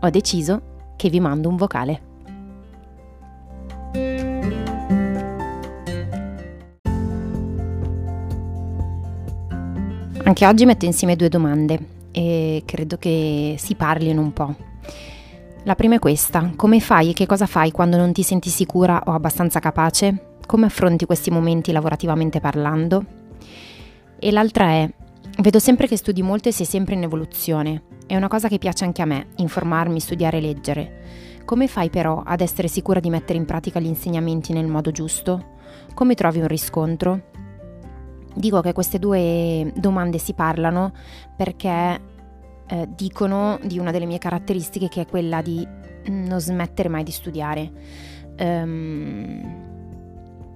ho deciso che vi mando un vocale. Anche oggi metto insieme due domande e credo che si parlino un po'. La prima è questa, come fai e che cosa fai quando non ti senti sicura o abbastanza capace? Come affronti questi momenti lavorativamente parlando? E l'altra è, vedo sempre che studi molto e sei sempre in evoluzione. È una cosa che piace anche a me, informarmi, studiare e leggere. Come fai però ad essere sicura di mettere in pratica gli insegnamenti nel modo giusto? Come trovi un riscontro? Dico che queste due domande si parlano perché eh, dicono di una delle mie caratteristiche che è quella di non smettere mai di studiare. Um,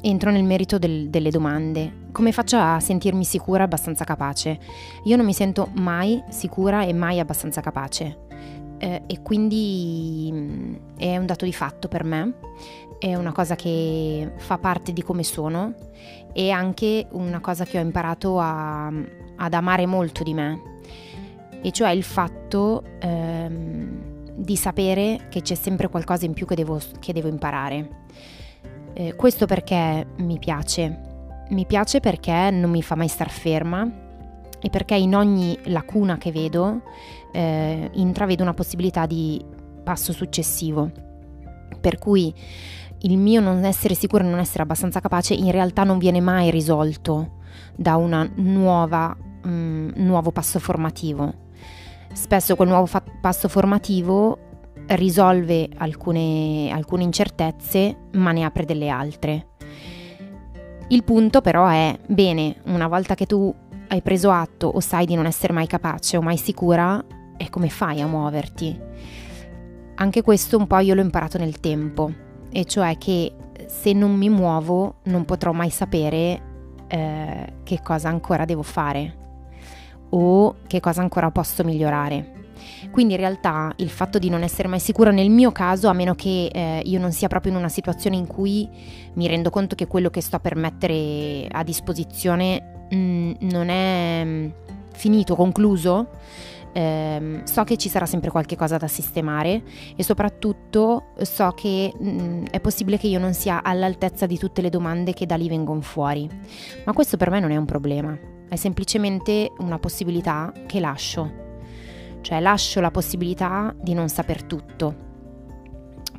entro nel merito del, delle domande. Come faccio a sentirmi sicura e abbastanza capace? Io non mi sento mai sicura e mai abbastanza capace. Eh, e quindi mm, è un dato di fatto per me è una cosa che fa parte di come sono e anche una cosa che ho imparato a, ad amare molto di me, e cioè il fatto ehm, di sapere che c'è sempre qualcosa in più che devo, che devo imparare. Eh, questo perché mi piace. Mi piace perché non mi fa mai star ferma e perché in ogni lacuna che vedo eh, intravedo una possibilità di passo successivo. Per cui il mio non essere sicuro e non essere abbastanza capace in realtà non viene mai risolto da un mm, nuovo passo formativo. Spesso quel nuovo fa- passo formativo risolve alcune, alcune incertezze ma ne apre delle altre. Il punto però è, bene, una volta che tu hai preso atto o sai di non essere mai capace o mai sicura, e come fai a muoverti? Anche questo un po' io l'ho imparato nel tempo e cioè che se non mi muovo non potrò mai sapere eh, che cosa ancora devo fare o che cosa ancora posso migliorare. Quindi in realtà il fatto di non essere mai sicura nel mio caso, a meno che eh, io non sia proprio in una situazione in cui mi rendo conto che quello che sto per mettere a disposizione mh, mm, non è mh, mm, finito, concluso, eh, so che ci sarà sempre qualche cosa da sistemare e soprattutto so che mh, mm, è possibile che io non sia all'altezza di tutte le domande che da lì vengono fuori. Ma questo per me non è un problema, è semplicemente una possibilità che lascio. Cioè lascio la possibilità di non saper tutto.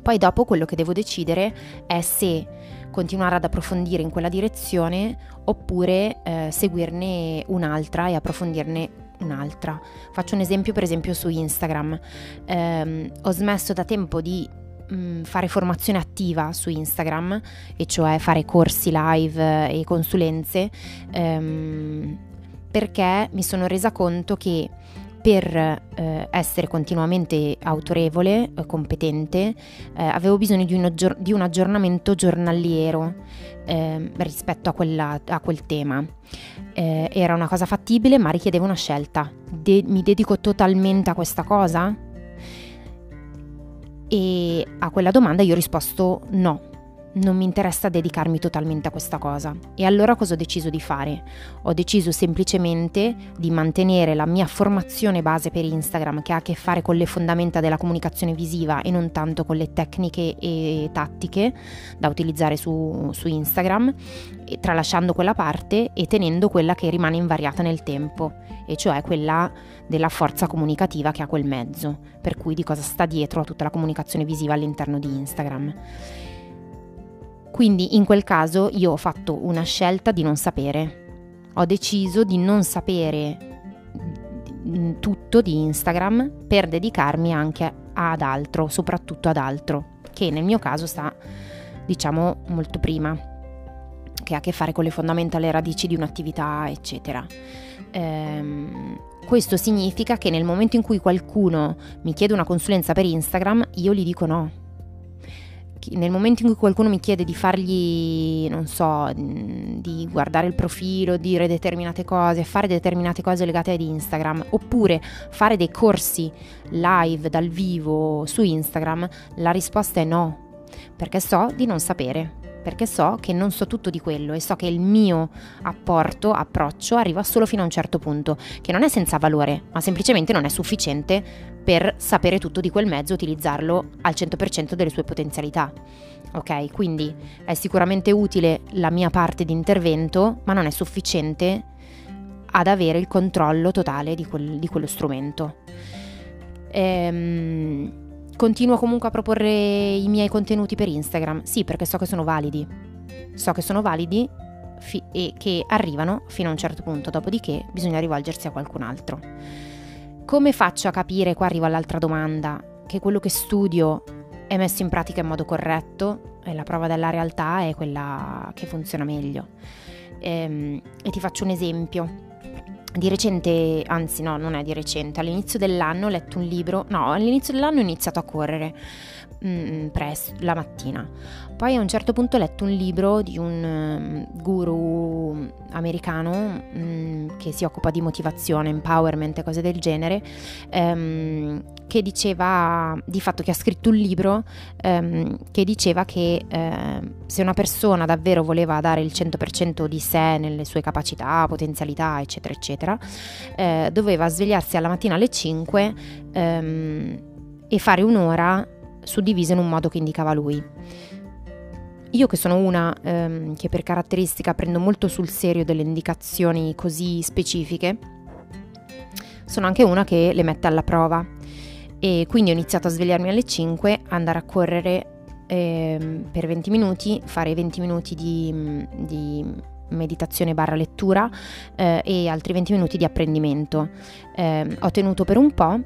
Poi dopo quello che devo decidere è se continuare ad approfondire in quella direzione oppure eh, seguirne un'altra e approfondirne un'altra. Faccio un esempio per esempio su Instagram. Eh, ho smesso da tempo di mm, fare formazione attiva su Instagram, e cioè fare corsi live e consulenze, ehm, perché mi sono resa conto che per eh, essere continuamente autorevole, eh, competente, eh, avevo bisogno di un, aggior- di un aggiornamento giornaliero eh, rispetto a, quella, a, quel tema. Eh, era una cosa fattibile, ma richiedeva una scelta. De- mi dedico totalmente a questa cosa? E a quella domanda io ho risposto no non mi interessa dedicarmi totalmente a questa cosa. E allora cosa ho deciso di fare? Ho deciso semplicemente di mantenere la mia formazione base per Instagram che ha a che fare con le fondamenta della comunicazione visiva e non tanto con le tecniche e tattiche da utilizzare su, su Instagram, tralasciando quella parte e tenendo quella che rimane invariata nel tempo, e cioè quella della forza comunicativa che ha quel mezzo, per cui di cosa sta dietro a tutta la comunicazione visiva all'interno di Instagram. Quindi in quel caso io ho fatto una scelta di non sapere. Ho deciso di non sapere tutto di Instagram per dedicarmi anche ad altro, soprattutto ad altro, che nel mio caso sta, diciamo, molto prima. che ha a che fare con le fondamenta, le radici di un'attività, eccetera. Ehm, questo significa che nel momento in cui qualcuno mi chiede una consulenza per Instagram, io gli dico no. Nel momento in cui qualcuno mi chiede di fargli, non so, di guardare il profilo, dire determinate cose, fare determinate cose legate ad Instagram, oppure fare dei corsi live dal vivo su Instagram, la risposta è no, perché so di non sapere perché so che non so tutto di quello e so che il mio apporto, approccio arriva solo fino a un certo punto, che non è senza valore, ma semplicemente non è sufficiente per sapere tutto di quel mezzo e utilizzarlo al 100% delle sue potenzialità. Ok, quindi è sicuramente utile la mia parte di intervento, ma non è sufficiente ad avere il controllo totale di, quel, di quello strumento. Ehm, Continuo comunque a proporre i miei contenuti per Instagram, sì perché so che sono validi, so che sono validi fi- e che arrivano fino a un certo punto, dopodiché bisogna rivolgersi a qualcun altro. Come faccio a capire, qua arrivo all'altra domanda, che quello che studio è messo in pratica in modo corretto e la prova della realtà è quella che funziona meglio. Ehm, e ti faccio un esempio. Di recente, anzi no, non è di recente, all'inizio dell'anno ho letto un libro, no, all'inizio dell'anno ho iniziato a correre mm, presto, la mattina. Poi a un certo punto ho letto un libro di un um, guru americano um, che si occupa di motivazione, empowerment e cose del genere, um, che diceva, di fatto che ha scritto un libro che diceva che uh, se una persona davvero voleva dare il 100% di sé nelle sue capacità, potenzialità, eccetera, eccetera, uh, doveva svegliarsi alla mattina alle 5 e fare un'ora suddivisa in un modo che indicava lui. Io che sono una ehm, che per caratteristica prendo molto sul serio delle indicazioni così specifiche, sono anche una che le mette alla prova e quindi ho iniziato a svegliarmi alle 5, andare a correre ehm, per 20 minuti, fare 20 minuti di, di meditazione barra lettura eh, e altri 20 minuti di apprendimento. Eh, ho tenuto per un po'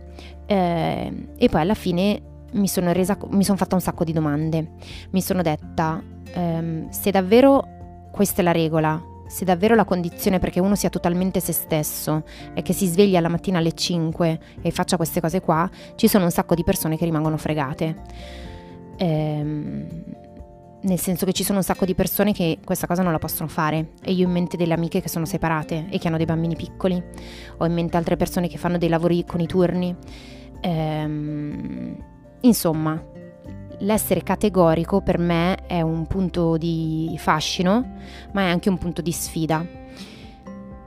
eh, e poi alla fine mi sono, resa, mi sono fatta un sacco di domande. Mi sono detta, ehm, se davvero questa è la regola, se davvero la condizione perché uno sia totalmente se stesso e che si sveglia la mattina alle 5 e faccia queste cose qua, ci sono un sacco di persone che rimangono fregate. Ehm, nel senso che ci sono un sacco di persone che questa cosa non la possono fare e io ho in mente delle amiche che sono separate e che hanno dei bambini piccoli, ho in mente altre persone che fanno dei lavori con i turni. Ehm, Insomma, l'essere categorico per me è un punto di fascino, ma è anche un punto di sfida.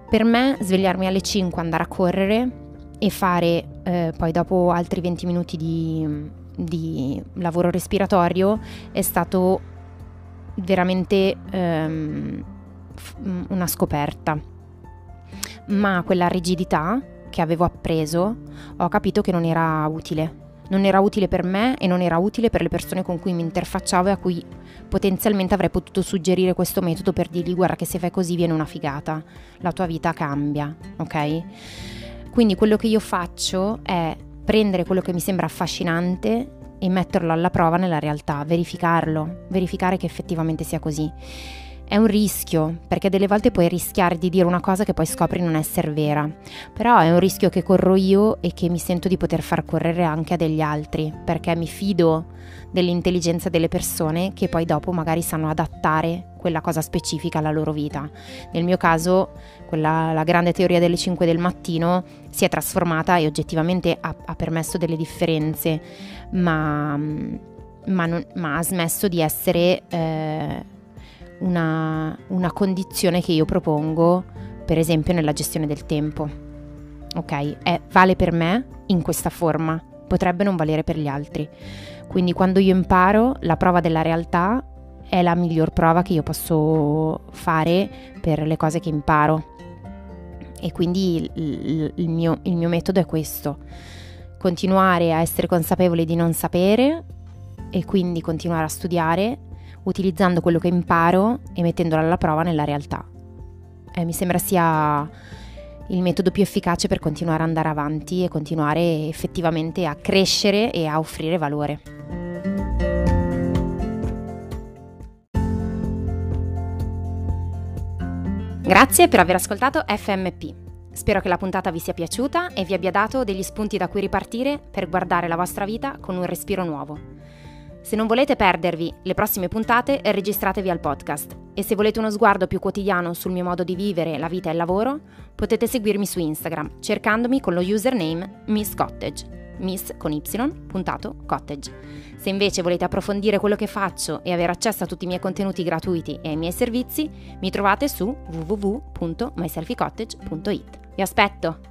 Per me svegliarmi alle 5, andare a correre e fare eh, poi dopo altri 20 minuti di, di, lavoro respiratorio è stato veramente ehm, una scoperta. Ma quella rigidità che avevo appreso ho capito che non era utile non era utile per me e non era utile per le persone con cui mi interfacciavo e a cui potenzialmente avrei potuto suggerire questo metodo per dirgli guarda che se fai così viene una figata, la tua vita cambia, ok? Quindi quello che io faccio è prendere quello che mi sembra affascinante e metterlo alla prova nella realtà, verificarlo, verificare che effettivamente sia così. È un rischio, perché delle volte puoi rischiare di dire una cosa che poi scopri non essere vera, però è un rischio che corro io e che mi sento di poter far correre anche a degli altri, perché mi fido dell'intelligenza delle persone che poi dopo magari sanno adattare quella cosa specifica alla loro vita. Nel mio caso, quella, la grande teoria delle 5 del mattino si è trasformata e oggettivamente ha, ha permesso delle differenze, ma, ma, non, ma, ha smesso di essere... Eh, una, una condizione che io propongo, per esempio nella gestione del tempo. Ok, è, vale per me in questa forma, potrebbe non valere per gli altri. Quindi quando io imparo, la prova della realtà è la miglior prova che io posso fare per le cose che imparo. E quindi il, il, mio, il mio metodo è questo. Continuare a essere consapevole di non sapere e quindi continuare a studiare utilizzando quello che imparo e mettendolo alla prova nella realtà. Eh, mi sembra sia il metodo più efficace per continuare ad andare avanti e continuare effettivamente a crescere e a offrire valore. Grazie per aver ascoltato FMP. Spero che la puntata vi sia piaciuta e vi abbia dato degli spunti da cui ripartire per guardare la vostra vita con un respiro nuovo. Se non volete perdervi le prossime puntate, registratevi al podcast e se volete uno sguardo più quotidiano sul mio modo di vivere la vita e il lavoro, potete seguirmi su Instagram cercandomi con lo username Miss Cottage. Miss con y, puntato, cottage. Se invece volete approfondire quello che faccio e avere accesso a tutti i miei contenuti gratuiti e ai miei servizi, mi trovate su www.myselfycottage.it. Vi aspetto!